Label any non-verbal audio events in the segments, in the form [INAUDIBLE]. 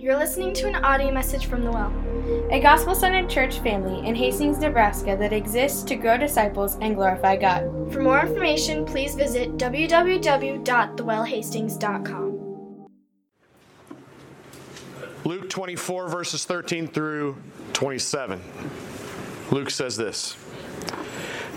You're listening to an audio message from The Well, a gospel centered church family in Hastings, Nebraska that exists to grow disciples and glorify God. For more information, please visit www.thewellhastings.com. Luke 24, verses 13 through 27. Luke says this.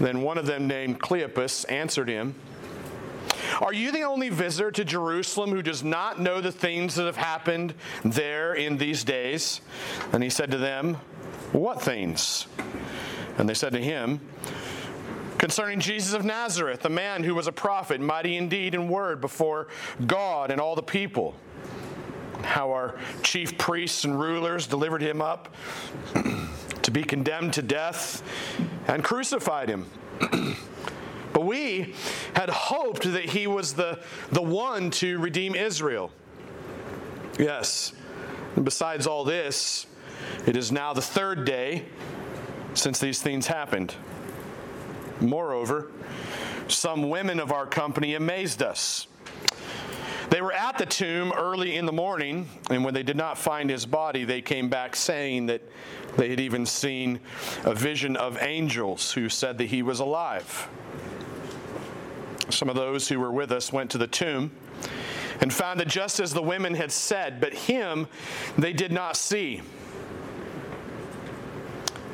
Then one of them, named Cleopas, answered him, Are you the only visitor to Jerusalem who does not know the things that have happened there in these days? And he said to them, What things? And they said to him, Concerning Jesus of Nazareth, a man who was a prophet, mighty indeed in word before God and all the people. How our chief priests and rulers delivered him up [CLEARS THROAT] to be condemned to death and crucified him. [CLEARS THROAT] but we had hoped that he was the, the one to redeem Israel. Yes, and besides all this, it is now the third day since these things happened. Moreover, some women of our company amazed us. They were at the tomb early in the morning, and when they did not find his body, they came back saying that they had even seen a vision of angels who said that he was alive. Some of those who were with us went to the tomb and found that just as the women had said, but him they did not see.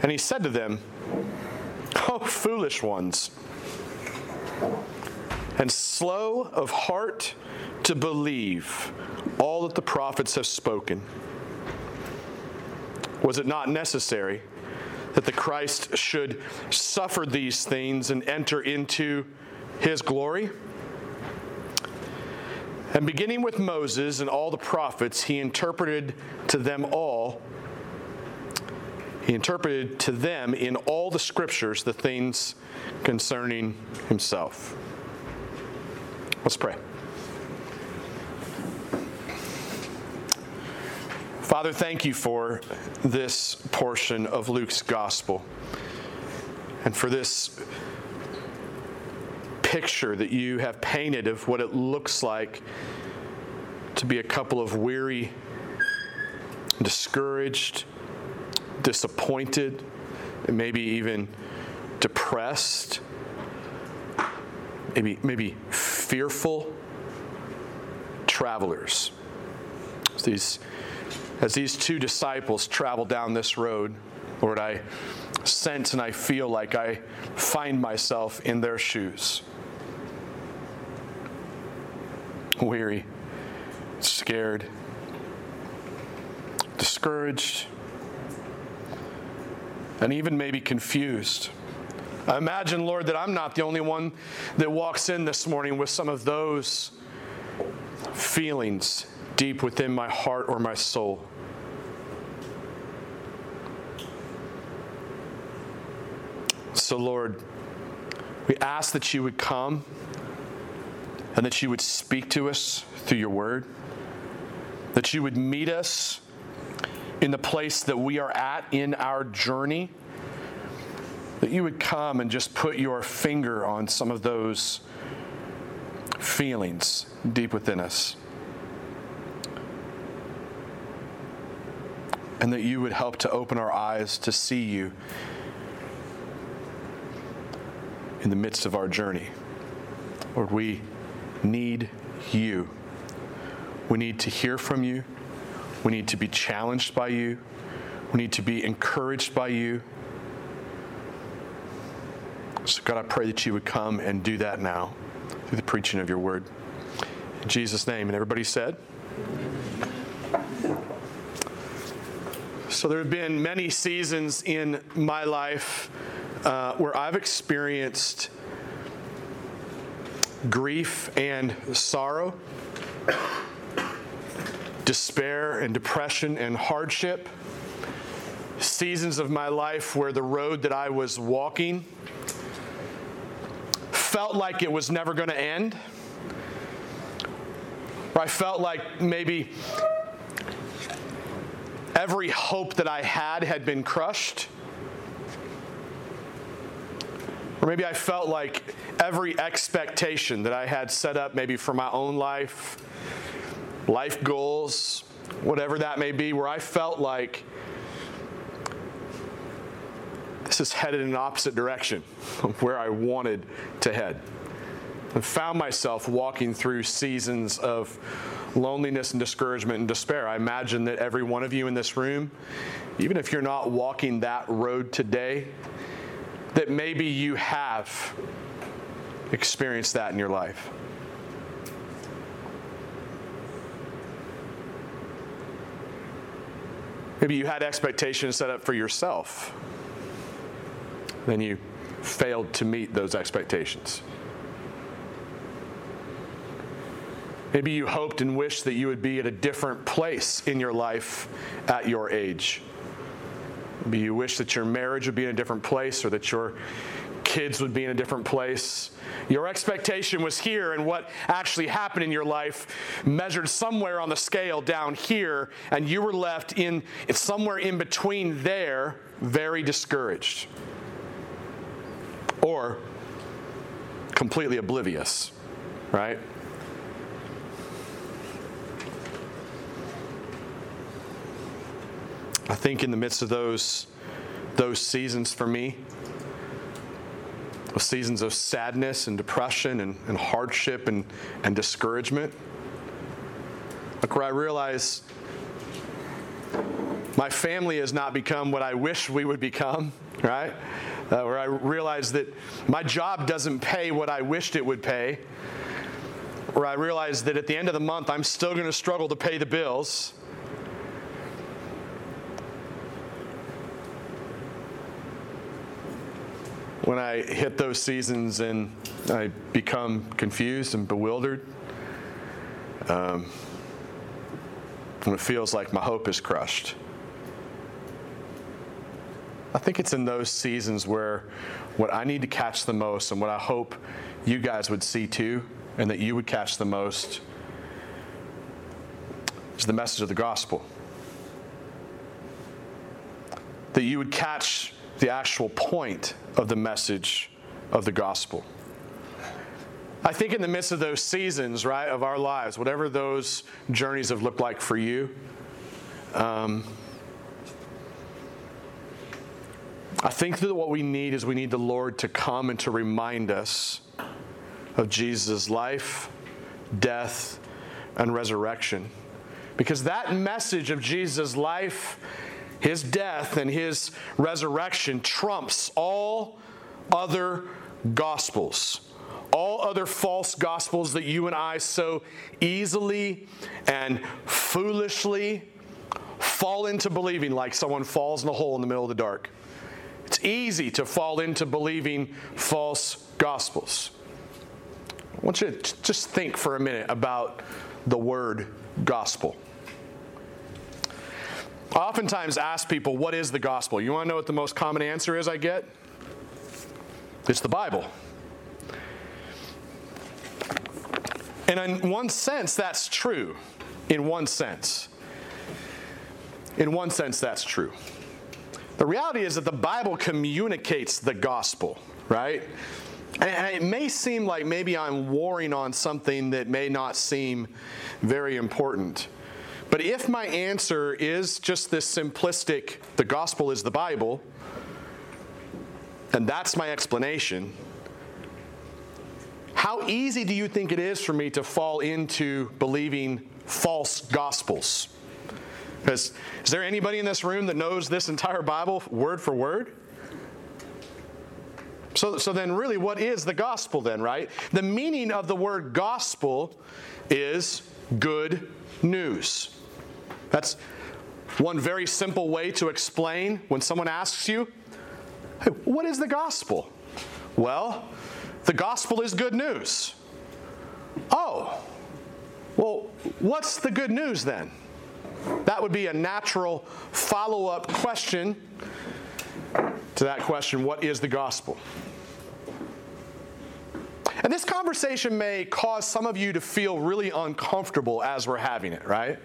And he said to them, Oh, foolish ones, and slow of heart to believe all that the prophets have spoken. Was it not necessary that the Christ should suffer these things and enter into his glory? And beginning with Moses and all the prophets, he interpreted to them all, he interpreted to them in all the scriptures the things concerning himself. Let's pray. Father, thank you for this portion of Luke's gospel and for this picture that you have painted of what it looks like to be a couple of weary, discouraged, disappointed, and maybe even depressed, maybe, maybe fearful travelers. These as these two disciples travel down this road, Lord, I sense and I feel like I find myself in their shoes. Weary, scared, discouraged, and even maybe confused. I imagine, Lord, that I'm not the only one that walks in this morning with some of those feelings deep within my heart or my soul. So, Lord, we ask that you would come and that you would speak to us through your word, that you would meet us in the place that we are at in our journey, that you would come and just put your finger on some of those feelings deep within us. And that you would help to open our eyes to see you in the midst of our journey. Lord, we need you. We need to hear from you. We need to be challenged by you. We need to be encouraged by you. So, God, I pray that you would come and do that now through the preaching of your word. In Jesus' name. And everybody said, So there have been many seasons in my life uh, where I've experienced grief and sorrow. despair and depression and hardship, seasons of my life where the road that I was walking felt like it was never going to end, I felt like maybe every hope that I had had been crushed. Or maybe I felt like every expectation that I had set up, maybe for my own life, life goals, whatever that may be, where I felt like this is headed in an opposite direction of where I wanted to head. And found myself walking through seasons of loneliness and discouragement and despair. I imagine that every one of you in this room, even if you're not walking that road today, that maybe you have experienced that in your life. Maybe you had expectations set up for yourself, then you failed to meet those expectations. Maybe you hoped and wished that you would be at a different place in your life at your age. Maybe you wish that your marriage would be in a different place or that your kids would be in a different place. Your expectation was here, and what actually happened in your life measured somewhere on the scale down here, and you were left in somewhere in between there, very discouraged or completely oblivious, right? I think in the midst of those, those seasons for me, those seasons of sadness and depression and, and hardship and, and discouragement, like where I realize my family has not become what I wish we would become, right? Uh, where I realize that my job doesn't pay what I wished it would pay. Where I realize that at the end of the month, I'm still going to struggle to pay the bills. When I hit those seasons and I become confused and bewildered, um, when it feels like my hope is crushed. I think it's in those seasons where what I need to catch the most and what I hope you guys would see too, and that you would catch the most, is the message of the gospel. That you would catch the actual point of the message of the gospel. I think in the midst of those seasons, right, of our lives, whatever those journeys have looked like for you, um, I think that what we need is we need the Lord to come and to remind us of Jesus' life, death, and resurrection. Because that message of Jesus' life, his death and his resurrection trumps all other gospels, all other false gospels that you and I so easily and foolishly fall into believing like someone falls in a hole in the middle of the dark. It's easy to fall into believing false gospels. I want you to just think for a minute about the word gospel. I oftentimes ask people, what is the gospel? You want to know what the most common answer is I get? It's the Bible. And in one sense, that's true. In one sense. In one sense, that's true. The reality is that the Bible communicates the gospel, right? And it may seem like maybe I'm warring on something that may not seem very important. But if my answer is just this simplistic, the gospel is the Bible, and that's my explanation, how easy do you think it is for me to fall into believing false gospels? Because is there anybody in this room that knows this entire Bible word for word? So, so then, really, what is the gospel then, right? The meaning of the word gospel is good news. That's one very simple way to explain when someone asks you, hey, What is the gospel? Well, the gospel is good news. Oh, well, what's the good news then? that would be a natural follow up question to that question what is the gospel? And this conversation may cause some of you to feel really uncomfortable as we're having it, right?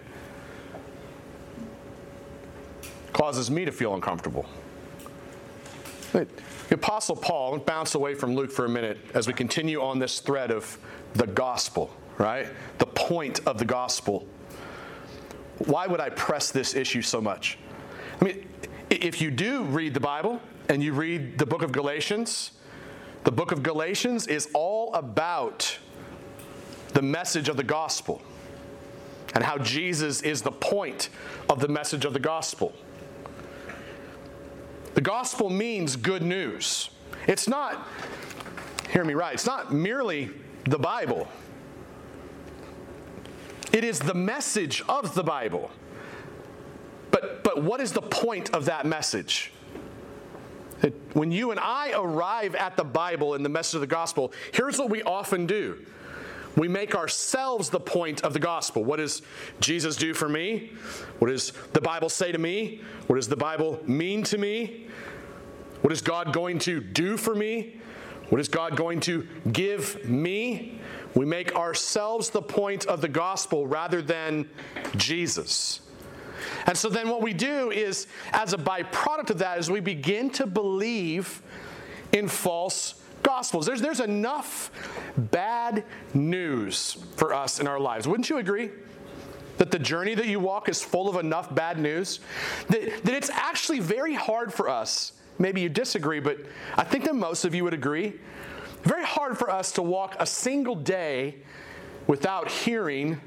Causes me to feel uncomfortable. The Apostle Paul, bounce away from Luke for a minute as we continue on this thread of the gospel, right? The point of the gospel. Why would I press this issue so much? I mean, if you do read the Bible and you read the book of Galatians, the book of Galatians is all about the message of the gospel and how Jesus is the point of the message of the gospel. Gospel means good news. It's not, hear me right, it's not merely the Bible, it is the message of the Bible. But, but what is the point of that message? When you and I arrive at the Bible and the message of the gospel, here's what we often do. We make ourselves the point of the gospel. What does Jesus do for me? What does the Bible say to me? What does the Bible mean to me? What is God going to do for me? What is God going to give me? We make ourselves the point of the gospel rather than Jesus. And so then what we do is, as a byproduct of that, is we begin to believe in false gospels. There's, there's enough bad news for us in our lives. Wouldn't you agree? That the journey that you walk is full of enough bad news that, that it's actually very hard for us. Maybe you disagree, but I think that most of you would agree. Very hard for us to walk a single day without hearing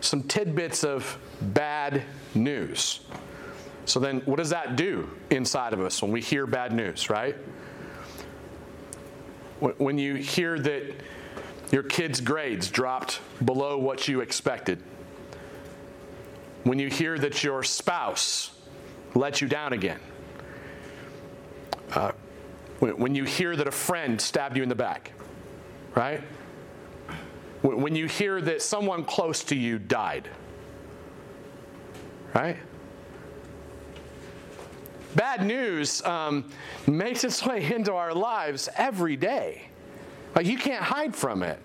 some tidbits of bad news. So then, what does that do inside of us when we hear bad news, right? When you hear that your kid's grades dropped below what you expected, when you hear that your spouse let you down again, uh, when you hear that a friend stabbed you in the back, right? When you hear that someone close to you died, right? Bad news um, makes its way into our lives every day. Like you can't hide from it.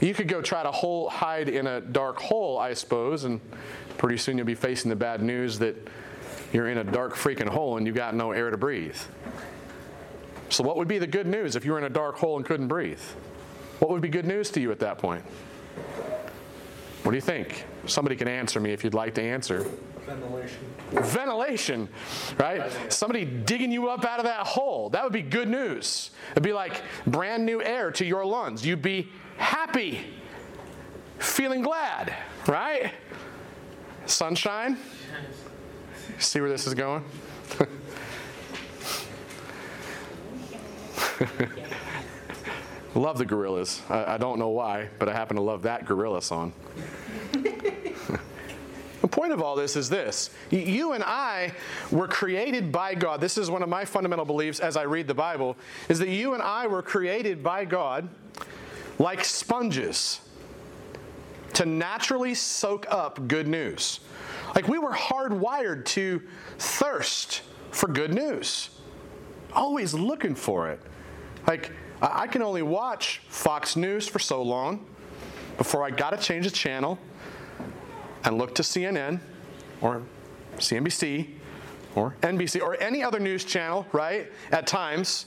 You could go try to hole, hide in a dark hole, I suppose, and pretty soon you'll be facing the bad news that you're in a dark freaking hole and you've got no air to breathe. So, what would be the good news if you were in a dark hole and couldn't breathe? What would be good news to you at that point? What do you think? Somebody can answer me if you'd like to answer. Ventilation. Ventilation, right? Somebody digging you up out of that hole. That would be good news. It'd be like brand new air to your lungs. You'd be happy, feeling glad, right? Sunshine. See where this is going? [LAUGHS] love the Gorillaz. I, I, don't know why, but I happen to love that gorilla song. [LAUGHS] the point of all this is this you and I were created by God. This is one of my fundamental beliefs as I read the Bible, is that you and I were created by God like sponges to naturally soak up good news. Like we were hardwired to thirst for good news, always looking for it. Like, I can only watch Fox News for so long before I got to change the channel and look to CNN or CNBC or NBC or any other news channel, right? At times.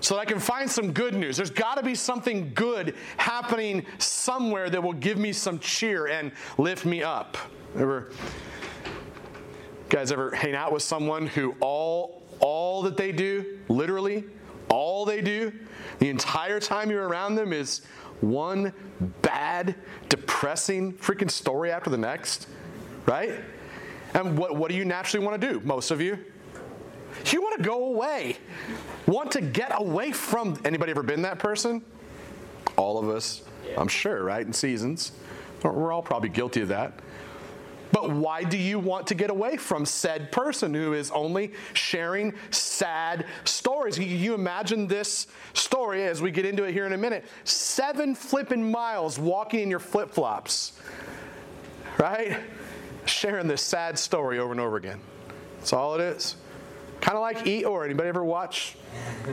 So that I can find some good news. There's got to be something good happening somewhere that will give me some cheer and lift me up. Ever guys ever hang out with someone who all all that they do, literally, all they do the entire time you're around them is one bad, depressing freaking story after the next, right? And what, what do you naturally want to do, most of you? You want to go away. Want to get away from anybody ever been that person? All of us, I'm sure, right? In seasons. We're all probably guilty of that. But why do you want to get away from said person who is only sharing sad stories? You imagine this story as we get into it here in a minute. Seven flipping miles walking in your flip flops. right? Sharing this sad story over and over again. That's all it is. Kind of like Eeyore. Anybody ever watch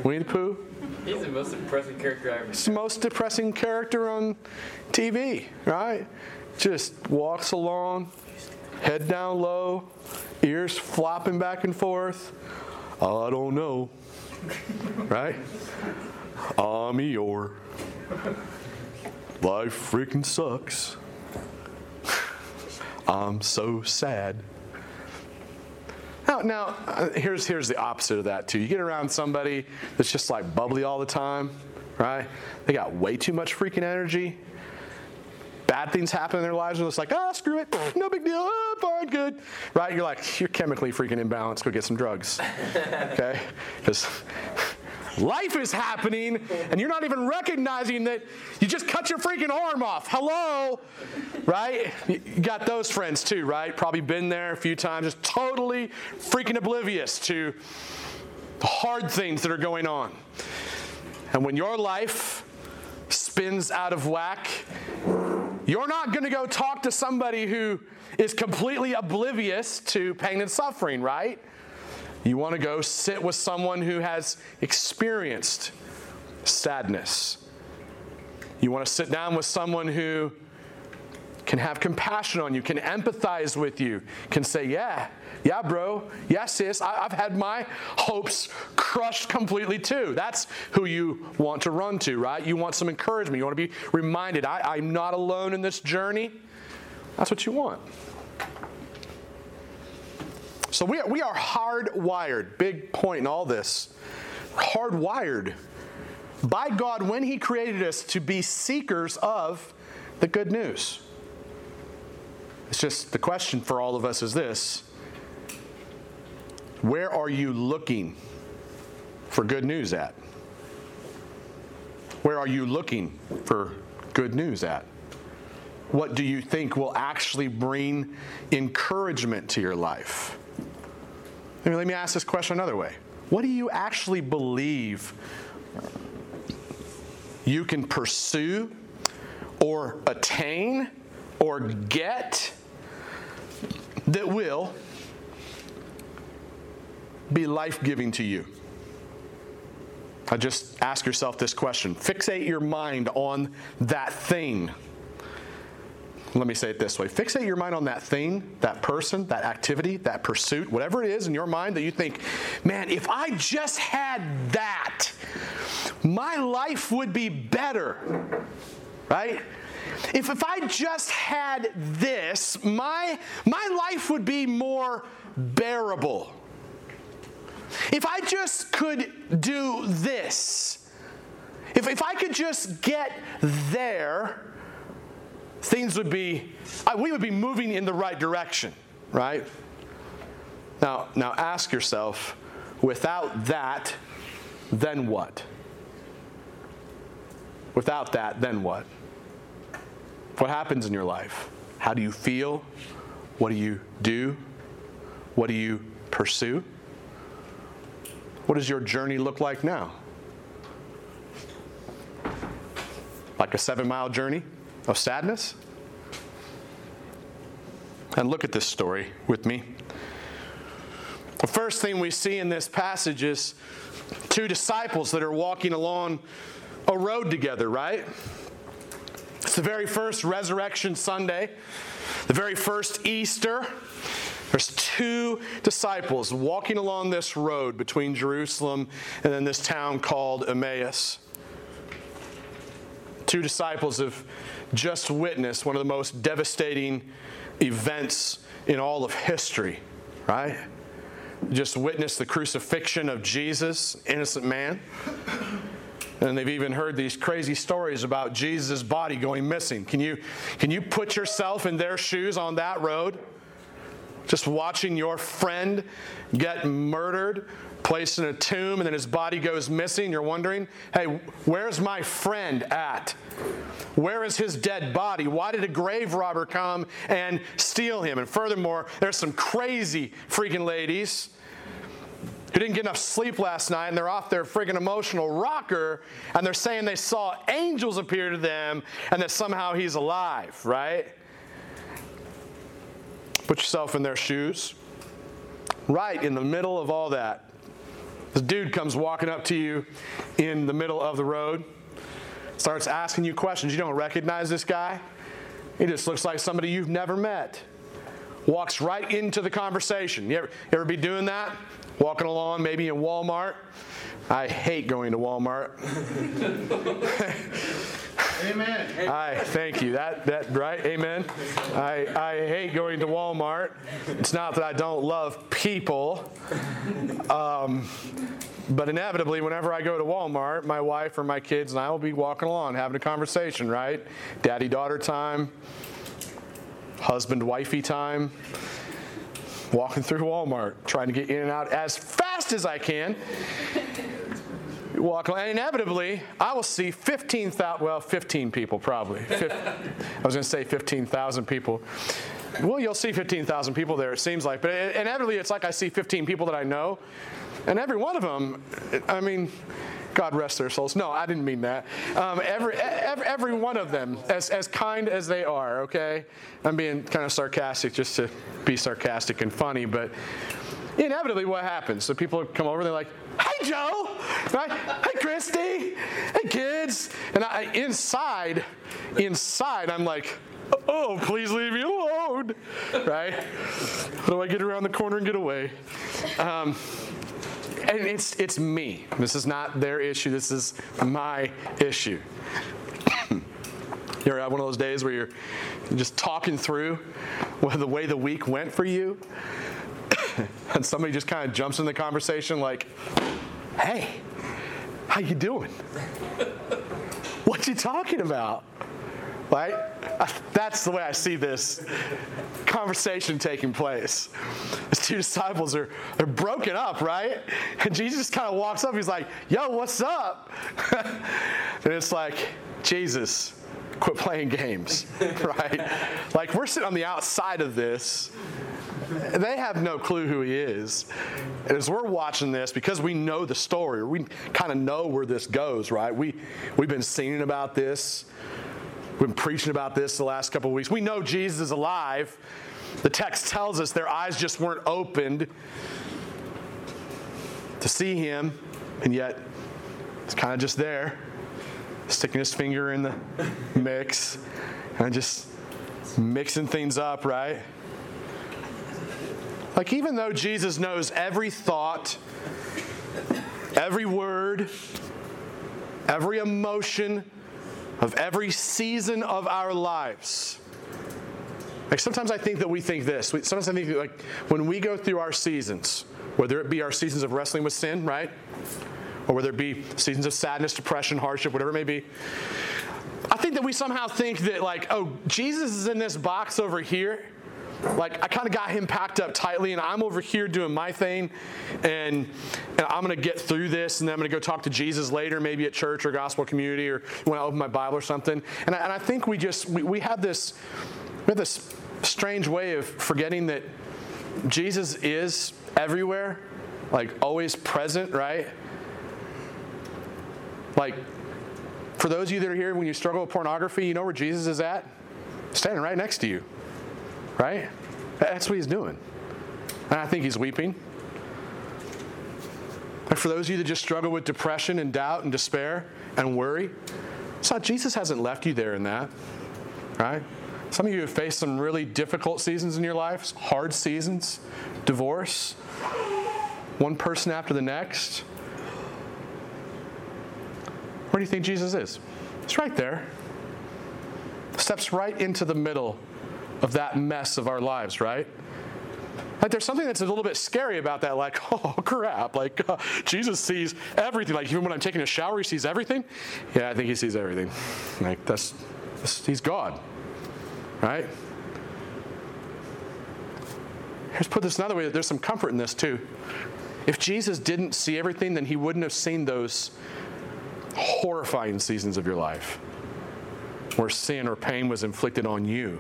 Winnie the Pooh? He's the most depressing character I ever It's the most depressing character on TV, right? Just walks along, head down low, ears flopping back and forth. I don't know, right? I'm Eeyore. Life freaking sucks. I'm so sad. Now, now uh, here's, here's the opposite of that, too. You get around somebody that's just like bubbly all the time, right? They got way too much freaking energy. Bad things happen in their lives, and it's like, oh, screw it, no big deal, oh, fine, good, right? You're like, you're chemically freaking imbalanced, go get some drugs, [LAUGHS] okay? Because life is happening, and you're not even recognizing that you just cut your freaking arm off. Hello, right? You got those friends too, right? Probably been there a few times, just totally freaking oblivious to the hard things that are going on. And when your life spins out of whack, you're not going to go talk to somebody who is completely oblivious to pain and suffering, right? You want to go sit with someone who has experienced sadness. You want to sit down with someone who can have compassion on you, can empathize with you, can say, Yeah, yeah, bro, yeah, sis, I, have had my hopes crushed completely too. That's who you want to run to, right? You want some encouragement. You want to be reminded, I, I'm not alone in this journey. That's what you want. So we are, we are hardwired. Big point in all this. Hardwired by God when He created us to be seekers of the good news. It's just the question for all of us is this Where are you looking for good news at? Where are you looking for good news at? What do you think will actually bring encouragement to your life? let me ask this question another way. What do you actually believe you can pursue or attain or get that will be life giving to you? I just ask yourself this question. Fixate your mind on that thing let me say it this way fixate your mind on that thing, that person, that activity, that pursuit, whatever it is in your mind that you think, man, if I just had that, my life would be better, right? If, if I just had this, my, my life would be more bearable. If I just could do this, if, if I could just get there, things would be, uh, we would be moving in the right direction, right? Now, now ask yourself, without that, then what? Without that, then what? What happens in your life? How do you feel? What do you do? What do you pursue? What does your journey look like now? Like a seven mile journey? of sadness? And look at this story with me. The first thing we see in this passage is two disciples that are walking along a road together, right? It's the very first Resurrection Sunday, the very first Easter. There's two disciples walking along this road between Jerusalem and then this town called Emmaus. Two disciples have just witnessed one of the most devastating events in all of history, right? Just witnessed the crucifixion of Jesus, innocent man. And they've even heard these crazy stories about Jesus' body going missing. Can you, can you put yourself in their shoes on that road? Just watching your friend get murdered, placed in a tomb, and then his body goes missing. You're wondering, hey, where's my friend at? Where is his dead body? Why did a grave robber come and steal him? And furthermore, there's some crazy freaking ladies who didn't get enough sleep last night and they're off their freaking emotional rocker and they're saying they saw angels appear to them and that somehow he's alive, right? Put yourself in their shoes. Right in the middle of all that, this dude comes walking up to you in the middle of the road, starts asking you questions. You don't recognize this guy. He just looks like somebody you've never met. Walks right into the conversation. You ever, you ever be doing that? Walking along, maybe in Walmart. I hate going to Walmart. Amen. I thank you. That that right? Amen. I I hate going to Walmart. It's not that I don't love people. Um, but inevitably, whenever I go to Walmart, my wife or my kids and I will be walking along having a conversation, right? Daddy daughter time, husband wifey time, walking through Walmart, trying to get in and out as fast as I can. Walk and inevitably i will see 15000 well 15 people probably. I was going to say 15000 people. Well you'll see 15000 people there it seems like but inevitably it's like i see 15 people that i know and every one of them i mean God rest their souls. No, I didn't mean that. Um, every, every, every one of them, as, as kind as they are, okay? I'm being kind of sarcastic just to be sarcastic and funny, but inevitably what happens? So people come over, and they're like, hey, Joe, right? Hey, Christy, hey, kids. And I, inside, inside, I'm like, oh, please leave me alone, right? How do I get around the corner and get away? Um, and it's, it's me. This is not their issue. This is my issue. [COUGHS] you ever have one of those days where you're just talking through the way the week went for you? [COUGHS] and somebody just kind of jumps in the conversation like, hey, how you doing? what you talking about? Right? That's the way I see this conversation taking place. These two disciples are they're broken up, right? And Jesus kind of walks up. He's like, "Yo, what's up?" [LAUGHS] and it's like, Jesus, quit playing games, [LAUGHS] right? Like we're sitting on the outside of this. They have no clue who he is. And as we're watching this, because we know the story, we kind of know where this goes, right? We, we've been singing about this. We've been preaching about this the last couple weeks. We know Jesus is alive. The text tells us their eyes just weren't opened to see him, and yet it's kind of just there, sticking his finger in the mix, and just mixing things up, right? Like, even though Jesus knows every thought, every word, every emotion, of every season of our lives. Like sometimes I think that we think this. Sometimes I think like when we go through our seasons, whether it be our seasons of wrestling with sin, right? Or whether it be seasons of sadness, depression, hardship, whatever it may be. I think that we somehow think that like, oh, Jesus is in this box over here like I kind of got him packed up tightly, and I'm over here doing my thing, and, and I'm going to get through this, and then I'm going to go talk to Jesus later, maybe at church or gospel community, or when I open my Bible or something. And I, and I think we just we, we have this we have this strange way of forgetting that Jesus is everywhere, like always present, right? Like for those of you that are here, when you struggle with pornography, you know where Jesus is at? Standing right next to you right? That's what he's doing. And I think he's weeping. And for those of you that just struggle with depression and doubt and despair and worry, so Jesus hasn't left you there in that, right? Some of you have faced some really difficult seasons in your life, hard seasons, divorce, one person after the next. Where do you think Jesus is? It's right there. Steps right into the middle of that mess of our lives, right? Like there's something that's a little bit scary about that, like, [LAUGHS] oh crap, like uh, Jesus sees everything. Like even when I'm taking a shower, he sees everything. Yeah, I think he sees everything. Like that's, that's he's God, right? Here's put this another way. There's some comfort in this too. If Jesus didn't see everything, then he wouldn't have seen those horrifying seasons of your life where sin or pain was inflicted on you.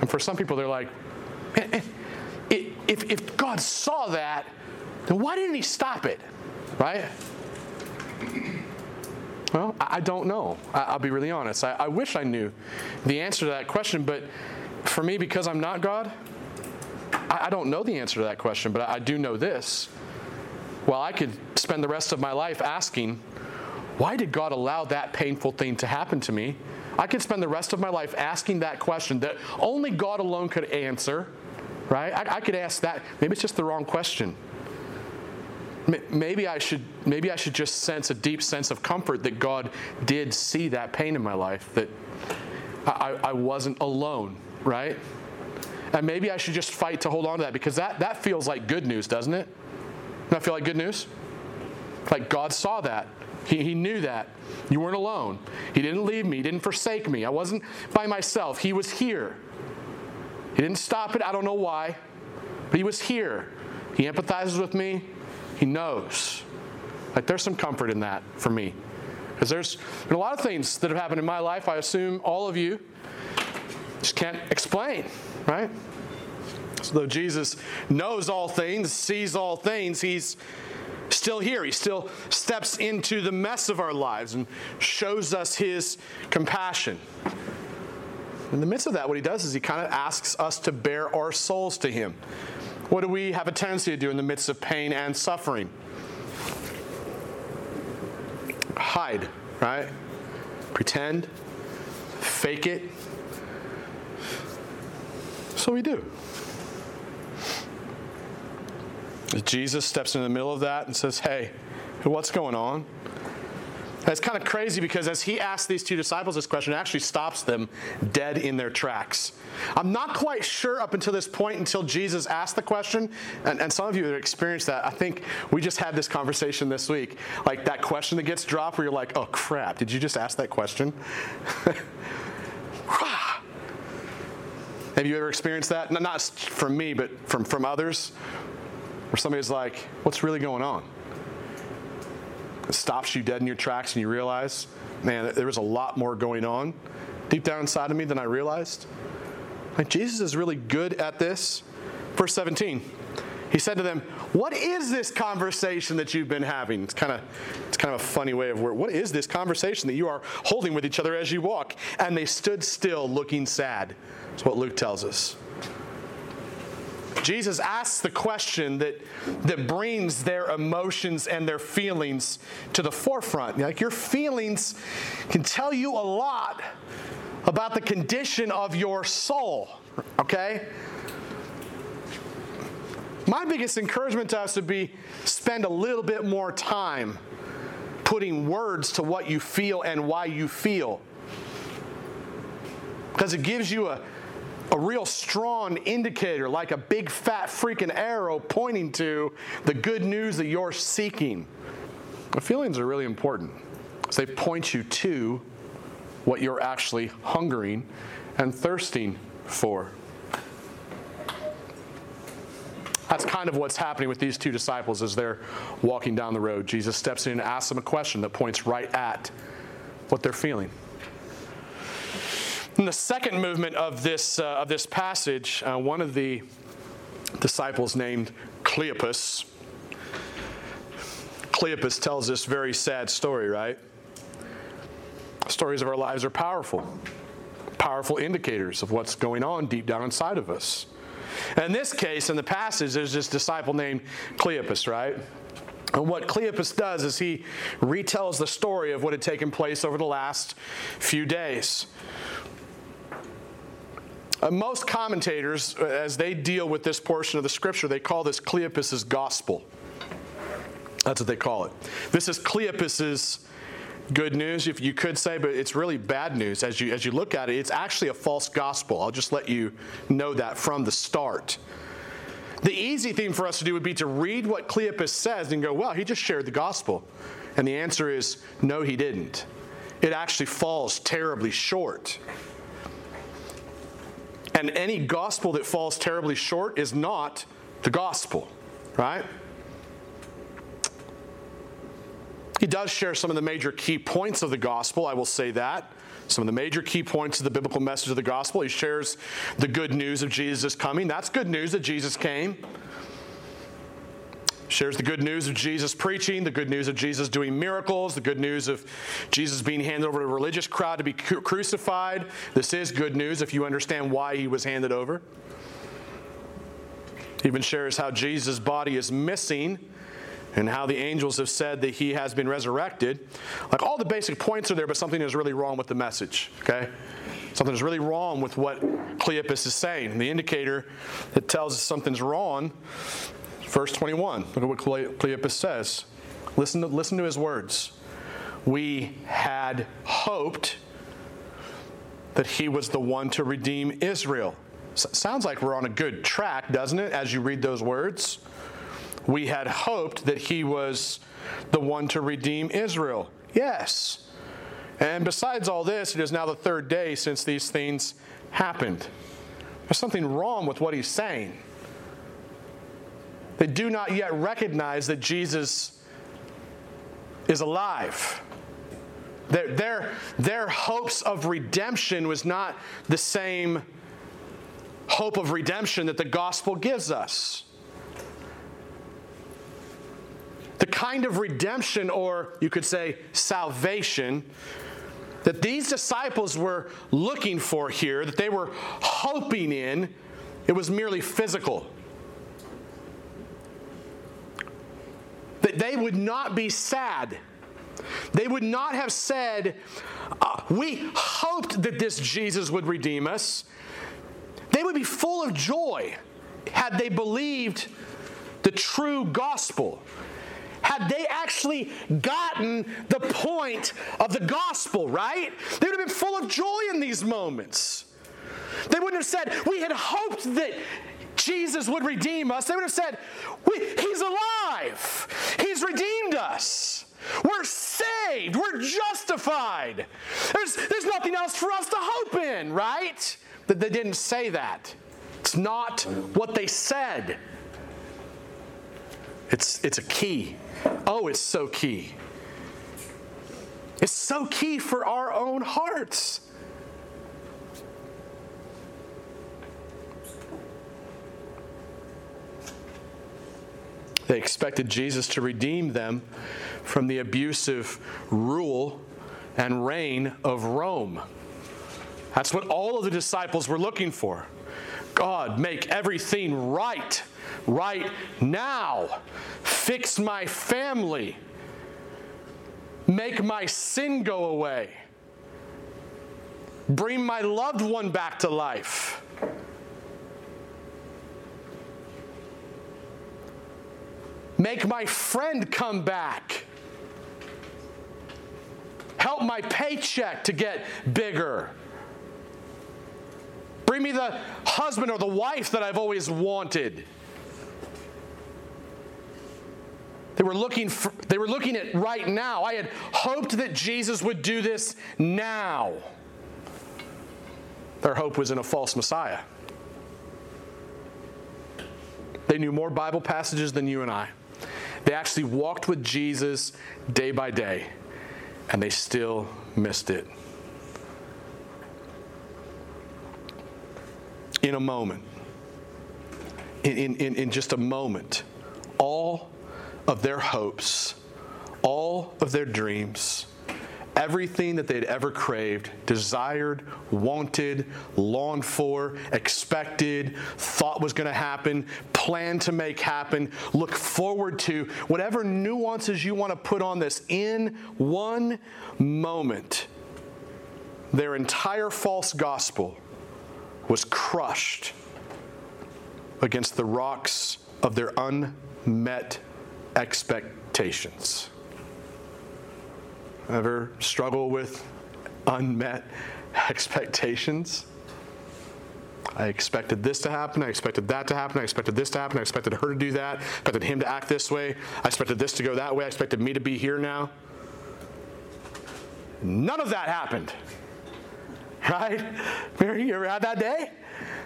And for some people, they're like, eh, eh, if, if God saw that, then why didn't he stop it? Right? Well, I don't know. I'll be really honest. I, wish I knew the answer to that question, but for me, because I'm not God, I, don't know the answer to that question, but I do know this. Well, I could spend the rest of my life asking, why did God allow that painful thing to happen to me? I could spend the rest of my life asking that question that only God alone could answer, right? I, I could ask that. Maybe it's just the wrong question. Maybe I should maybe I should just sense a deep sense of comfort that God did see that pain in my life, that I, I wasn't alone, right? And maybe I should just fight to hold on to that because that, that feels like good news, doesn't it? Doesn't that feel like good news? Like God saw that. He, he knew that. You weren't alone. He didn't leave me. He didn't forsake me. I wasn't by myself. He was here. He didn't stop it. I don't know why, but He was here. He empathizes with me. He knows. Like there's some comfort in that for me. Because there's a lot of things that have happened in my life, I assume all of you just can't explain, right? So though Jesus knows all things, sees all things, he's still here. He still steps into the mess of our lives and shows us his compassion. In the midst of that, what he does is he kind of asks us to bare our souls to him. What do we have a tendency to do in the midst of pain and suffering? hide, right? Pretend, fake it. So we do. Jesus steps in the middle of that and says, Hey, what's going on? That's kind of crazy because as he asks these two disciples this question, it actually stops them dead in their tracks. I'm not quite sure up until this point, until Jesus asked the question, and, and some of you have experienced that, I think we just had this conversation this week. Like that question that gets dropped where you're like, oh crap, did you just ask that question? [LAUGHS] Have you ever experienced that? Not from me, but from, from others, where somebody's like, what's really going on? It stops you dead in your tracks and you realize, man, there was a lot more going on deep down inside of me than I realized. Like Jesus is really good at this. Verse 17. He said to them, What is this conversation that you've been having? It's kind of it's kind of a funny way of word. What is this conversation that you are holding with each other as you walk? And they stood still looking sad. That's what Luke tells us. Jesus asks the question that, that brings their emotions and their feelings to the forefront. Like your feelings can tell you a lot about the condition of your soul, okay? My biggest encouragement to us would be spend a little bit more time putting words to what you feel and why you feel. Because it gives you a a real strong indicator, like a big fat freaking arrow pointing to the good news that you're seeking. Feelings are really important. They point you to what you're actually hungering and thirsting for. That's kind of what's happening with these two disciples as they're walking down the road. Jesus steps in and asks them a question that points right at what they're feeling. In the second movement of this, uh, of this passage, uh, one of the disciples named Cleopas, Cleopas tells this very sad story, right? Stories of our lives are powerful, powerful indicators of what's going on deep down inside of us. And in this case, in the passage, there's this disciple named Cleopas, right? And what Cleopas does is he retells the story of what had taken place over the last few days. Uh, most commentators, uh, as they deal with this portion of the scripture, they call this Cleopas's gospel. That's what they call it. This is Cleopas's good news, if you could say, but it's really bad news as you as you look at it. It's actually a false gospel. I'll just let you know that from the start. The easy thing for us to do would be to read what Cleopas says and go, well, he just shared the gospel. And the answer is no, he didn't. It actually falls terribly short. And any gospel that falls terribly short is not the gospel, right? He does share some of the major key points of the gospel, I will say that. Some of the major key points of the biblical message of the gospel. He shares the good news of Jesus coming. That's good news that Jesus came. Shares the good news of Jesus preaching, the good news of Jesus doing miracles, the good news of Jesus being handed over to a religious crowd to be cru- crucified. This is good news if you understand why he was handed over. He even shares how Jesus' body is missing and how the angels have said that he has been resurrected. Like all the basic points are there, but something is really wrong with the message, okay? Something is really wrong with what Cleopas is saying. And the indicator that tells us something's wrong, verse 21. Look at what Cleopas says. Listen to, listen to his words. We had hoped that he was the one to redeem Israel. sounds like we're on a good track, doesn't it, as you read those words? We had hoped that he was the one to redeem Israel. Yes. And besides all this, it is now the third day since these things happened. There's something wrong with what he's saying. They do not yet recognize that Jesus is alive. Their, their, their hopes of redemption was not the same hope of redemption that the gospel gives us. The kind of redemption, or you could say salvation, that these disciples were looking for here, that they were hoping in, it was merely physical. That they would not be sad. They would not have said, uh, We hoped that this Jesus would redeem us. They would be full of joy had they believed the true gospel had they actually gotten the point of the gospel, right? They would have been full of joy in these moments. They wouldn't have said, We had hoped that Jesus would redeem us. They would have said, He's alive, He's redeemed us. We're saved. We're justified. There's, there's nothing else for us to hope in, right? That they didn't say that. It's not what they said. It's, it's a key. Oh, it's so key. It's so key for our own hearts. They expected Jesus to redeem them from the abusive rule and reign of Rome. That's what all of the disciples were looking for. God, make everything right right now. Fix my family. Make my sin go away. Bring my loved one back to life. Make my friend come back. Help my paycheck to get bigger. Bring me the husband or the wife that I've always wanted. They were looking for, they were looking at right now. I had hoped that Jesus would do this now. Their hope was in a false Messiah. They knew more Bible passages than you and I. They actually walked with Jesus day by day, and they still missed it. In a moment, in, in, in just a moment, all of their hopes, all of their dreams, everything that they'd ever craved, desired, wanted, longed for, expected, thought was going to happen, planned to make happen, look forward to, whatever nuances you want to put on this, in one moment, their entire false gospel was crushed against the rocks of their unmet expectations. Ever struggle with unmet [LAUGHS] expectations? I expected this to happen. I expected that to happen. I expected this to happen. I expected her to do that. I expected him to act this way. I expected this to go that way. I expected me to be here now. None of that happened. [LAUGHS] Right? Mary, you ever had that day?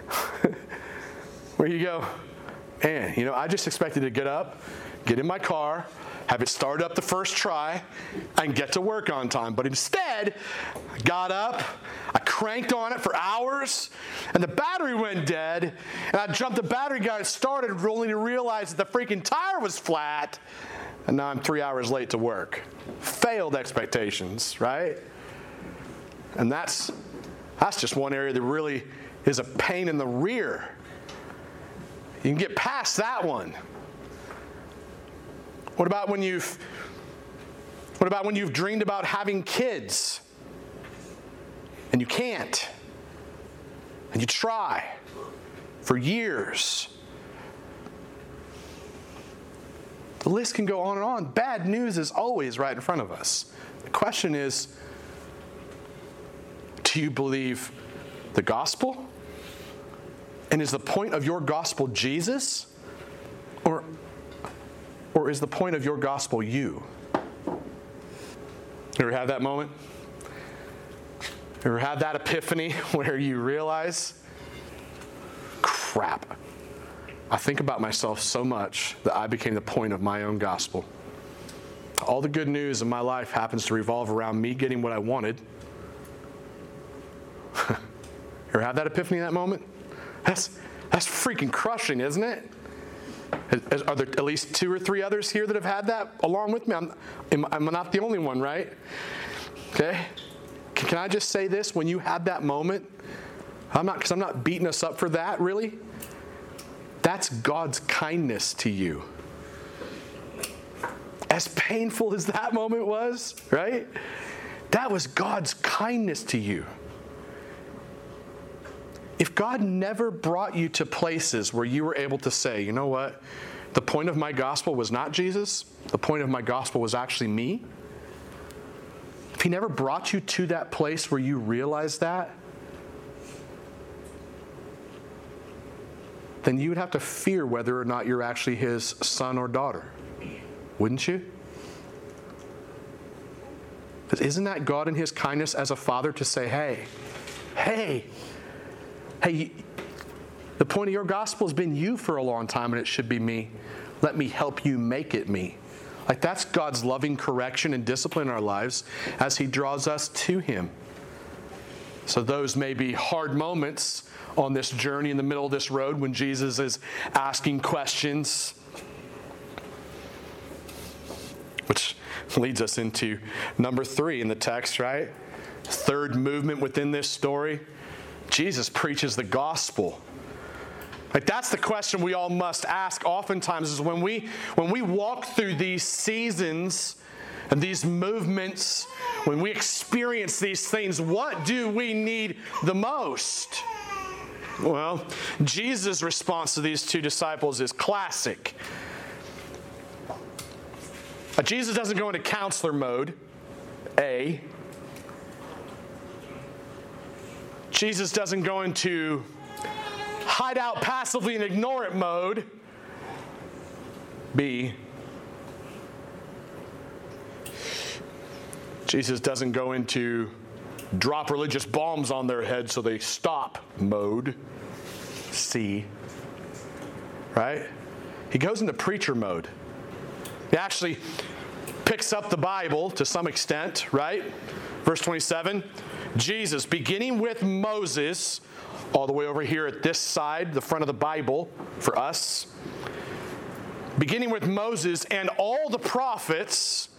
[LAUGHS] Where you go, man, you know, I just expected to get up get in my car, have it start up the first try, and get to work on time. But instead, I got up, I cranked on it for hours, and the battery went dead, and I jumped the battery, got it started, only to realize that the freaking tire was flat, and now I'm three hours late to work. Failed expectations, right? And that's that's just one area that really is a pain in the rear. You can get past that one. What about when you've what about when you've dreamed about having kids and you can't? And you try for years. The list can go on and on. Bad news is always right in front of us. The question is do you believe the gospel? And is the point of your gospel Jesus? Or, or is the point of your gospel you? Ever have that moment? Ever had that epiphany [LAUGHS] where you realize, crap, I think about myself so much that I became the point of my own gospel. All the good news in my life happens to revolve around me getting what I wanted. [LAUGHS] ever had that epiphany in that moment? That's, that's freaking crushing, isn't it? Are there at least two or three others here that have had that along with me? I'm, I'm not the only one, right? Okay? Can I just say this? When you had that moment, I'm not, because I'm not beating us up for that, really. That's God's kindness to you. As painful as that moment was, right? That was God's kindness to you. If God never brought you to places where you were able to say, you know what, the point of my gospel was not Jesus, the point of my gospel was actually me, if He never brought you to that place where you realize that, then you would have to fear whether or not you're actually His son or daughter. Wouldn't you? Isn't that God in His kindness as a father to say, hey, hey, hey, the point of your gospel has been you for a long time and it should be me. Let me help you make it me. Like that's God's loving correction and discipline in our lives as He draws us to Him. So those may be hard moments on this journey in the middle of this road when Jesus is asking questions. Which leads us into number three in the text, right? Third movement within this story Jesus preaches the gospel. Like that's the question we all must ask oftentimes is when we when we walk through these seasons and these movements, when we experience these things, what do we need the most? Well, Jesus' response to these two disciples is classic. Uh, Jesus doesn't go into counselor mode, A. Jesus doesn't go into hide out passively and ignore it mode. B. Jesus doesn't go into drop religious bombs on their head so they stop mode. C. Right? He goes into preacher mode. He actually picks up the Bible to some extent, right? Verse 27 Jesus, beginning with Moses, all the way over here at this side, the front of the Bible for us, beginning with Moses and all the prophets,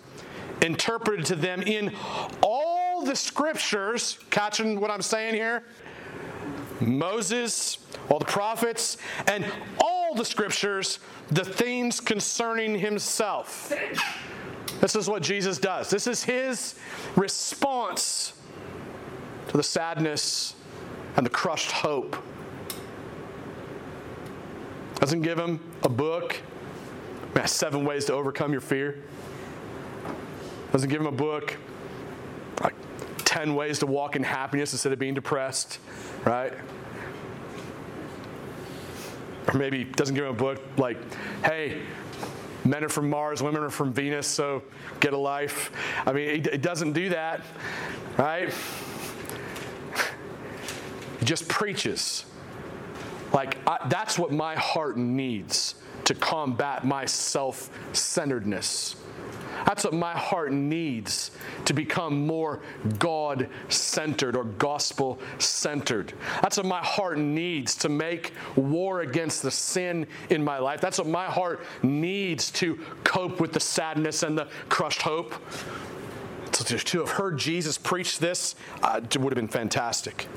interpreted to them in all the scriptures. Catching what I'm saying here? Moses, all the prophets, and all the scriptures, the things concerning himself. This is what Jesus does. This is his response to the sadness and the crushed hope. Doesn't give him a book, man, seven ways to overcome your fear. Doesn't give him a book, like 10 ways to walk in happiness instead of being depressed, right? Or maybe doesn't give him a book like, hey, men are from Mars, women are from Venus, so get a life. I mean, it, doesn't do that, right? Just preaches. Like, I, that's what my heart needs to combat my self centeredness. That's what my heart needs to become more God centered or gospel centered. That's what my heart needs to make war against the sin in my life. That's what my heart needs to cope with the sadness and the crushed hope. To, to have heard Jesus preach this uh, would have been fantastic.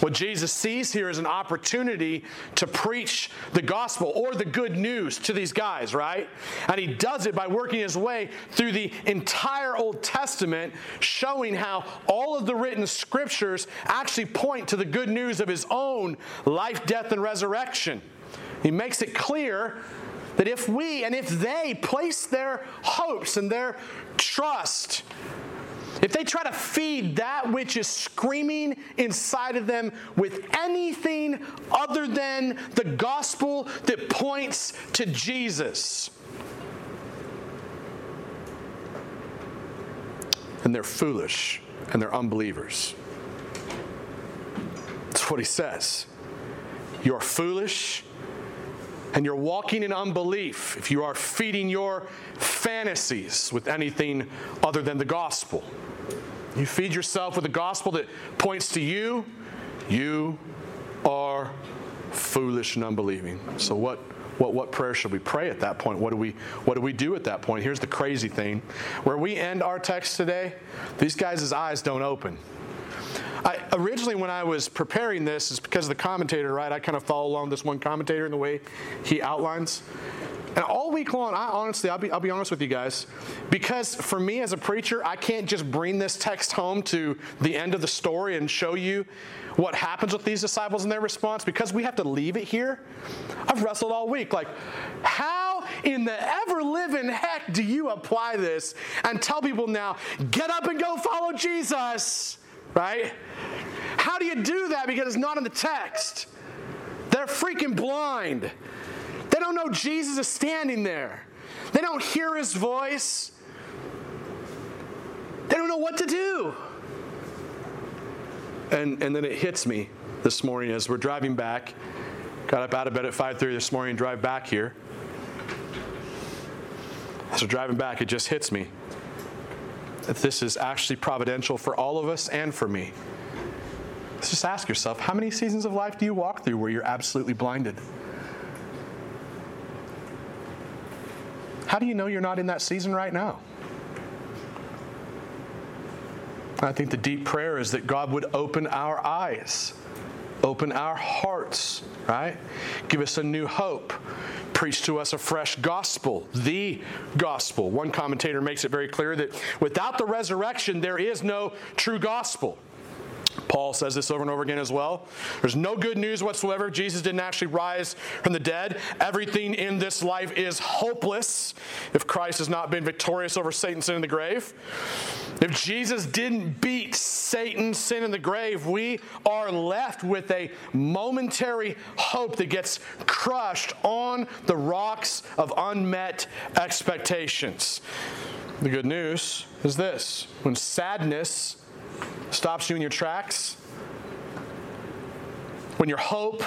What Jesus sees here is an opportunity to preach the gospel or the good news to these guys, right? And he does it by working his way through the entire Old Testament, showing how all of the written scriptures actually point to the good news of his own life, death, and resurrection. He makes it clear that if we and if they place their hopes and their trust if they try to feed that which is screaming inside of them with anything other than the gospel that points to Jesus, and they're foolish and they're unbelievers. That's what he says. You're foolish and you're walking in unbelief if you are feeding your fantasies with anything other than the gospel. You feed yourself with a gospel that points to you, you are foolish and unbelieving. So what what, what prayer should we pray at that point? What do, we, what do we do at that point? Here's the crazy thing. Where we end our text today, these guys' eyes don't open. Originally, when I was preparing this, is because of the commentator, right? I kind of follow along this one commentator in the way he outlines. And all week long, I honestly, I'll be, I'll be honest with you guys, because for me as a preacher, I can't just bring this text home to the end of the story and show you what happens with these disciples and their response, because we have to leave it here. I've wrestled all week. Like, how in the ever living heck do you apply this and tell people now, get up and go follow Jesus? Right? How do you do that because it's not in the text? They're freaking blind. They don't know Jesus is standing there. They don't hear his voice. They don't know what to do. And, and then it hits me this morning as we're driving back. Got up out of bed at 5:30 this morning and drive back here. As we're driving back, it just hits me that this is actually providential for all of us and for me. Let's just ask yourself how many seasons of life do you walk through where you're absolutely blinded? How do you know you're not in that season right now? I think the deep prayer is that God would open our eyes, open our hearts, right? Give us a new hope. Preach to us a fresh gospel, the gospel. One commentator makes it very clear that without the resurrection, there is no true gospel. Paul says this over and over again as well. There's no good news whatsoever. Jesus didn't actually rise from the dead. Everything in this life is hopeless if Christ has not been victorious over Satan, sin, in the grave. If Jesus didn't beat Satan, sin, in the grave, we are left with a momentary hope that gets crushed on the rocks of unmet expectations. The good news is this when sadness stops you in your tracks, when your hope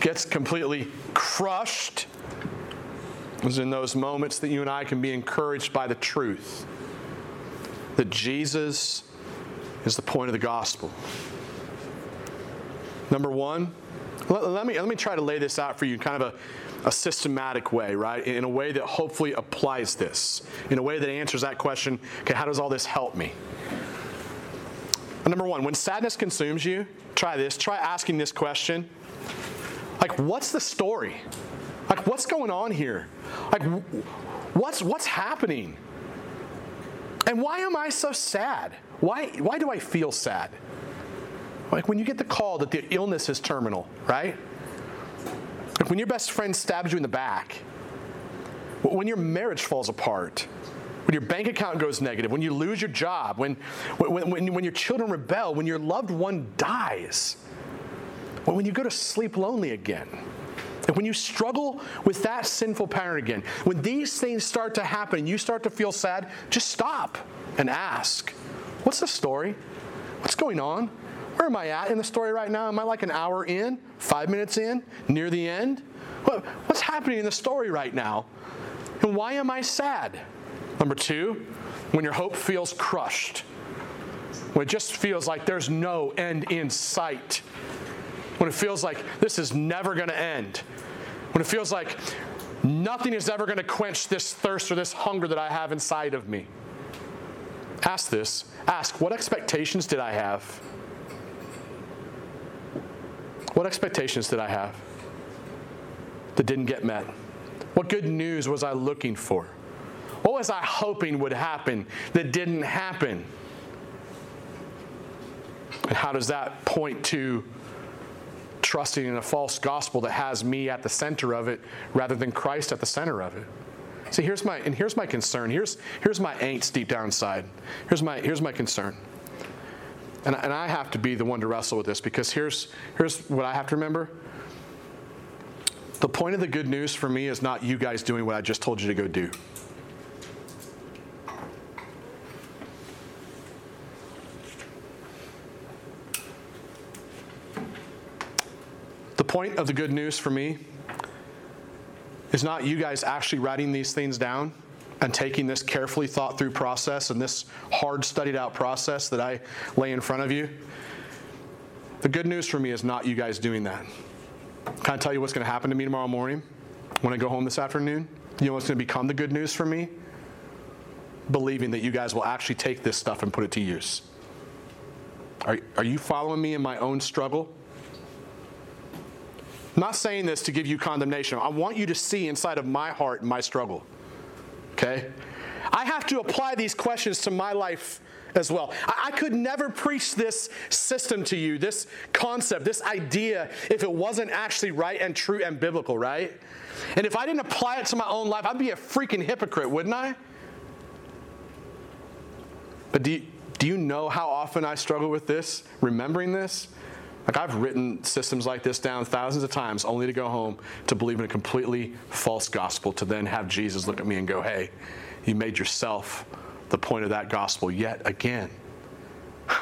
gets completely crushed, is in those moments that you and I can be encouraged by the truth that Jesus is the point of the gospel. Number one, let, let, me, let me try to lay this out for you in kind of a, a systematic way, right? In a way that hopefully applies this, in a way that answers that question okay, how does all this help me? Number one, when sadness consumes you, try this. Try asking this question like, what's the story? Like, what's going on here? Like, what's, what's happening? And why am I so sad? Why, why do I feel sad? Like when you get the call that the illness is terminal, right? Like when your best friend stabs you in the back, when your marriage falls apart, when your bank account goes negative, when you lose your job, when, when, when, when your children rebel, when your loved one dies, when, you go to sleep lonely again, and when you struggle with that sinful pattern again, when these things start to happen and you start to feel sad, just stop and ask, What's the story? What's going on? Where am I at in the story right now? Am I like an hour in, five minutes in, near the end? What, what's happening in the story right now? And why am I sad? Number two, when your hope feels crushed, when it just feels like there's no end in sight, when it feels like this is never going to end, when it feels like nothing is ever going to quench this thirst or this hunger that I have inside of me. Ask this. Ask, what expectations did I have? What expectations did I have that didn't get met? What good news was I looking for? What was I hoping would happen that didn't happen? And how does that point to trusting in a false gospel that has me at the center of it rather than Christ at the center of it? See, here's my and here's my concern. Here's here's my angst deep down inside. Here's my here's my concern. And, and I have to be the one to wrestle with this because here's here's what I have to remember. The point of the good news for me is not you guys doing what I just told you to go do. Point of the good news for me is not you guys actually writing these things down and taking this carefully thought through process and this hard studied out process that I lay in front of you. The good news for me is not you guys doing that. Can I tell you what's going to happen to me tomorrow morning when I go home this afternoon? You know what's going to become the good news for me? Believing that you guys will actually take this stuff and put it to use. Are, are you following me in my own struggle? I'm not saying this to give you condemnation. I want you to see inside of my heart my struggle. Okay? I have to apply these questions to my life as well. I, could never preach this system to you, this concept, this idea, if it wasn't actually right and true and biblical, right? And if I didn't apply it to my own life, I'd be a freaking hypocrite, wouldn't I? But do you, do you know how often I struggle with this, remembering this? Like I've written systems like this down thousands of times only to go home to believe in a completely false gospel, to then have Jesus look at me and go, hey, you made yourself the point of that gospel yet again. [SIGHS]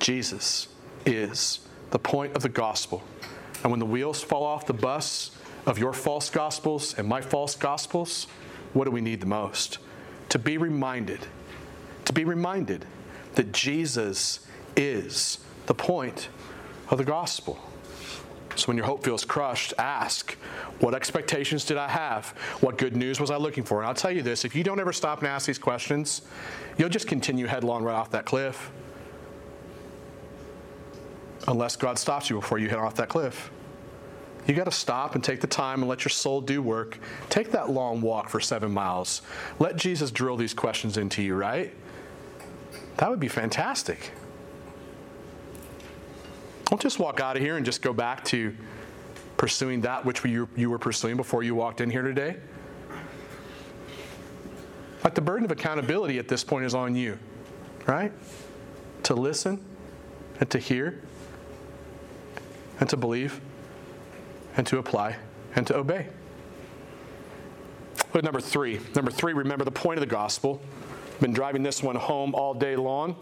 Jesus is the point of the gospel. And when the wheels fall off the bus of your false gospels and my false gospels, what do we need the most? To be reminded, to be reminded that Jesus is the point of the gospel. So when your hope feels crushed, ask, what expectations did I have? What good news was I looking for? And I'll tell you this if you don't ever stop and ask these questions, you'll just continue headlong right off that cliff. Unless God stops you before you head off that cliff. You got to stop and take the time and let your soul do work. Take that long walk for seven miles. Let Jesus drill these questions into you, right? That would be fantastic. Don't just walk out of here and just go back to pursuing that which you, you were pursuing before you walked in here today. Like the burden of accountability at this point is on you, right? To listen and to hear and to believe and to apply and to obey. But number three. Number three, remember the point of the gospel. Been driving this one home all day long.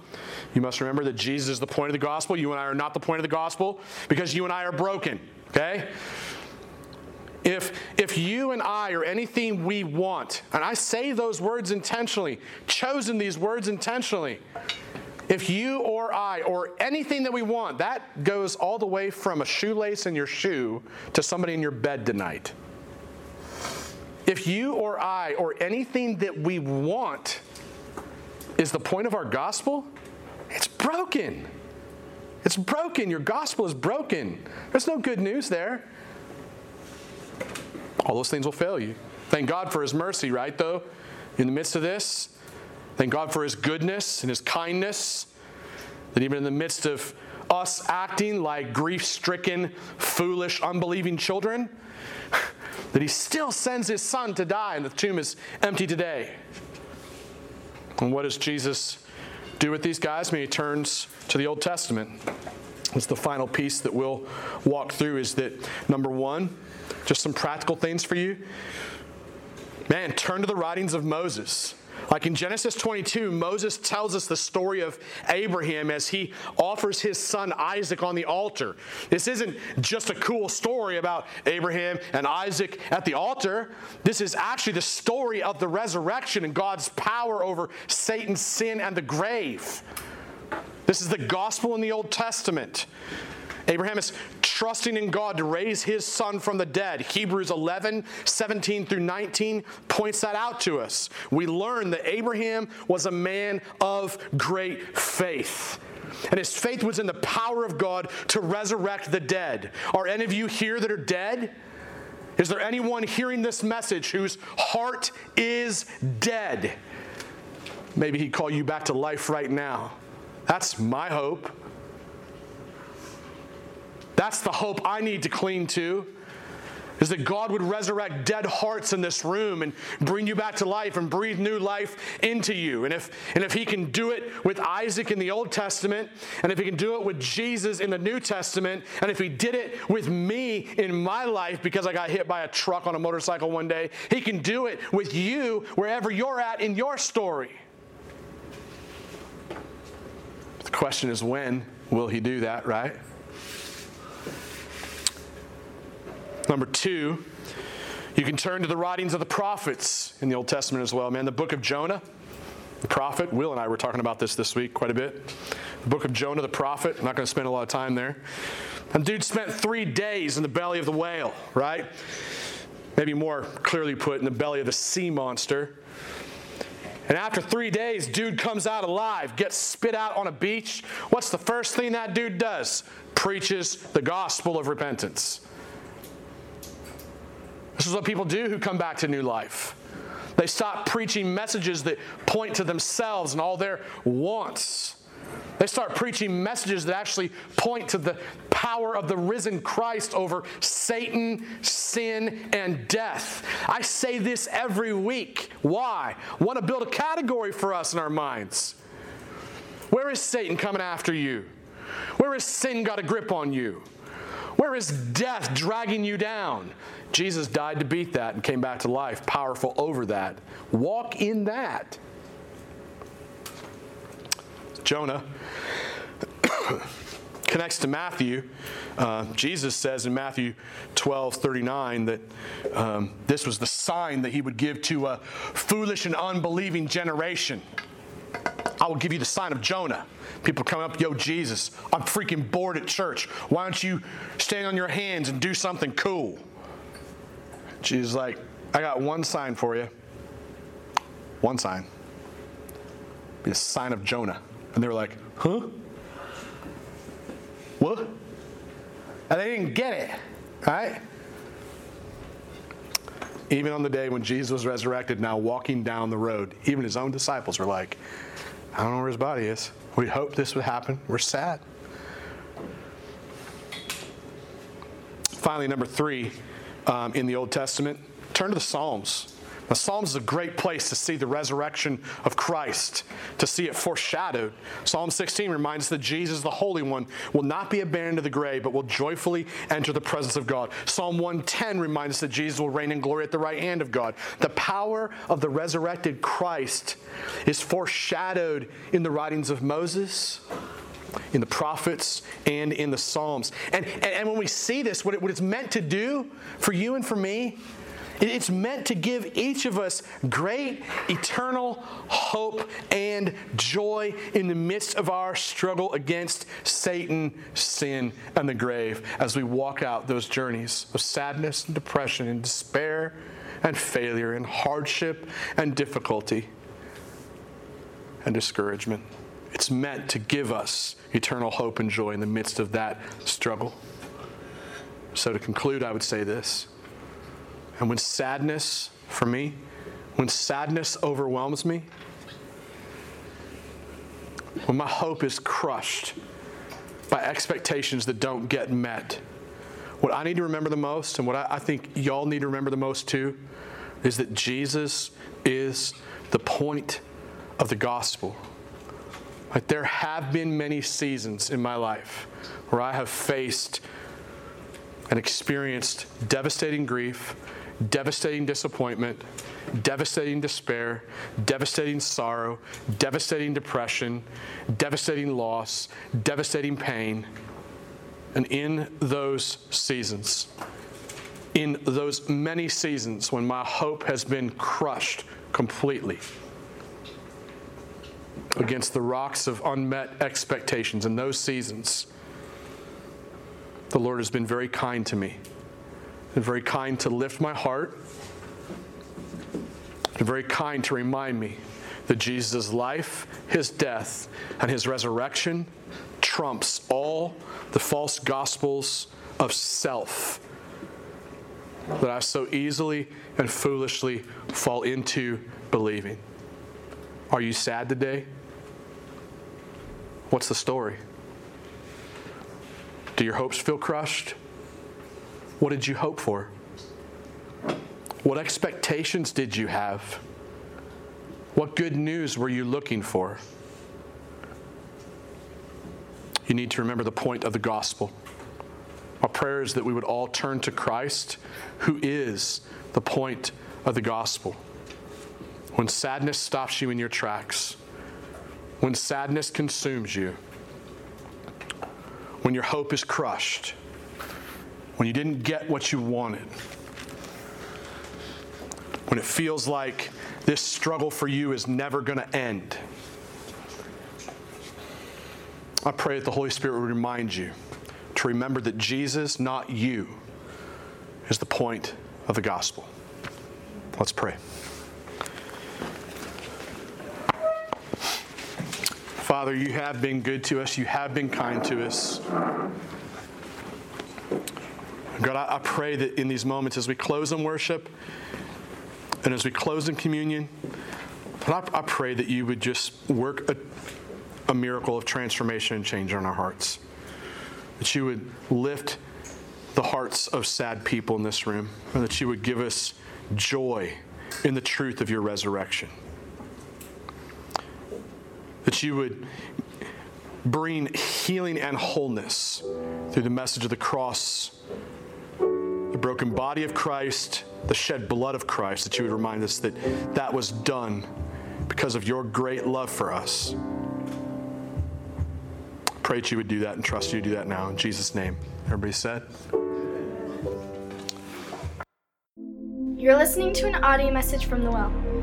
You must remember that Jesus is the point of the gospel. You and I are not the point of the gospel because you and I are broken, okay? If, if you and I or anything we want, and I say those words intentionally, chosen these words intentionally, if you or I or anything that we want, that goes all the way from a shoelace in your shoe to somebody in your bed tonight. If you or I or anything that we want is the point of our gospel, it's broken. It's broken. Your gospel is broken. There's no good news there. All those things will fail you. Thank God for His mercy, right, though? In the midst of this, thank God for His goodness and His kindness, that even in the midst of us acting like grief stricken, foolish, unbelieving children, [SIGHS] that He still sends His Son to die and the tomb is empty today. And what does Jesus do with these guys? I mean, he turns to the Old Testament. It's the final piece that we'll walk through is that number one, just some practical things for you. Man, turn to the writings of Moses. Like in Genesis 22, Moses tells us the story of Abraham as he offers his son Isaac on the altar. This isn't just a cool story about Abraham and Isaac at the altar. This is actually the story of the resurrection and God's power over Satan's sin and the grave. This is the gospel in the Old Testament. Abraham is trusting in God to raise his son from the dead. Hebrews 11, 17 through 19 points that out to us. We learn that Abraham was a man of great faith. And his faith was in the power of God to resurrect the dead. Are any of you here that are dead? Is there anyone hearing this message whose heart is dead? Maybe he'd call you back to life right now. That's my hope. That's the hope I need to cling to. Is that God would resurrect dead hearts in this room and bring you back to life and breathe new life into you. And if, and if He can do it with Isaac in the Old Testament, and if He can do it with Jesus in the New Testament, and if He did it with me in my life because I got hit by a truck on a motorcycle one day, He can do it with you wherever you're at in your story. The question is when will He do that, right? Number two, you can turn to the writings of the prophets in the Old Testament as well. Man, the book of Jonah, the prophet, Will and I were talking about this this week quite a bit. The book of Jonah, the prophet, I'm not going to spend a lot of time there. And dude spent three days in the belly of the whale, right? Maybe more clearly put, in the belly of the sea monster. And after three days, dude comes out alive, gets spit out on a beach. What's the first thing that dude does? Preaches the gospel of repentance. This is what people do who come back to new life. They stop preaching messages that point to themselves and all their wants. They start preaching messages that actually point to the power of the risen Christ over Satan, sin, and death. I say this every week. Why? Want to build a category for us in our minds. Where is Satan coming after you? Where has sin got a grip on you? Where is death dragging you down? Jesus died to beat that and came back to life, powerful over that. Walk in that. Jonah [COUGHS] connects to Matthew. Uh, Jesus says in Matthew 12 39 that um, this was the sign that he would give to a foolish and unbelieving generation. I will give you the sign of Jonah. People come up, yo, Jesus, I'm freaking bored at church. Why don't you stand on your hands and do something cool? Jesus like, I got one sign for you. One sign. Be a sign of Jonah. And they were like, huh? What? And they didn't get it, right? Even on the day when Jesus was resurrected, now walking down the road, even his own disciples were like, I don't know where his body is. We hoped this would happen. We're sad. Finally, number three um, in the Old Testament, turn to the Psalms. The Psalms is a great place to see the resurrection of Christ, to see it foreshadowed. Psalm 16 reminds us that Jesus, the Holy One, will not be abandoned to the grave, but will joyfully enter the presence of God. Psalm 110 reminds us that Jesus will reign in glory at the right hand of God. The power of the resurrected Christ is foreshadowed in the writings of Moses, in the prophets, and in the Psalms. And, and, and when we see this, what, it, what it's meant to do for you and for me, it's meant to give each of us great eternal hope and joy in the midst of our struggle against Satan, sin, and the grave as we walk out those journeys of sadness and depression and despair and failure and hardship and difficulty and discouragement. It's meant to give us eternal hope and joy in the midst of that struggle. So, to conclude, I would say this and when sadness, for me, when sadness overwhelms me, when my hope is crushed by expectations that don't get met, what I need to remember the most, and what I, I think y'all need to remember the most too, is that Jesus is the point of the gospel. Like there have been many seasons in my life where I have faced and experienced devastating grief devastating disappointment, devastating despair, devastating sorrow, devastating depression, devastating loss, devastating pain. And in those seasons, in those many seasons when my hope has been crushed completely against the rocks of unmet expectations, in those seasons, the Lord has been very kind to me and very kind to lift my heart and very kind to remind me that Jesus' life, his death, and his resurrection trumps all the false gospels of self that I so easily and foolishly fall into believing. Are you sad today? What's the story? Do your hopes feel crushed? What did you hope for? What expectations did you have? What good news were you looking for? You need to remember the point of the gospel. Our prayer is that we would all turn to Christ, who is the point of the gospel. When sadness stops you in your tracks, when sadness consumes you, when your hope is crushed, when you didn't get what you wanted, when it feels like this struggle for you is never going to end. I pray that the Holy Spirit will remind you to remember that Jesus, not you, is the point of the gospel. Let's pray. Father, you have been good to us, you have been kind to us. God, I, I pray that in these moments as we close in worship and as we close in communion, I, I pray that you would just work a, a miracle of transformation and change on our hearts. That you would lift the hearts of sad people in this room, and that you would give us joy in the truth of your resurrection that you would bring healing and wholeness through the message of the cross, the broken body of Christ, the shed blood of Christ, that you would remind us that that was done because of your great love for us. Pray that you would do that and trust you to do that now. In Jesus' name. Everybody said? You're listening to an audio message from the Well,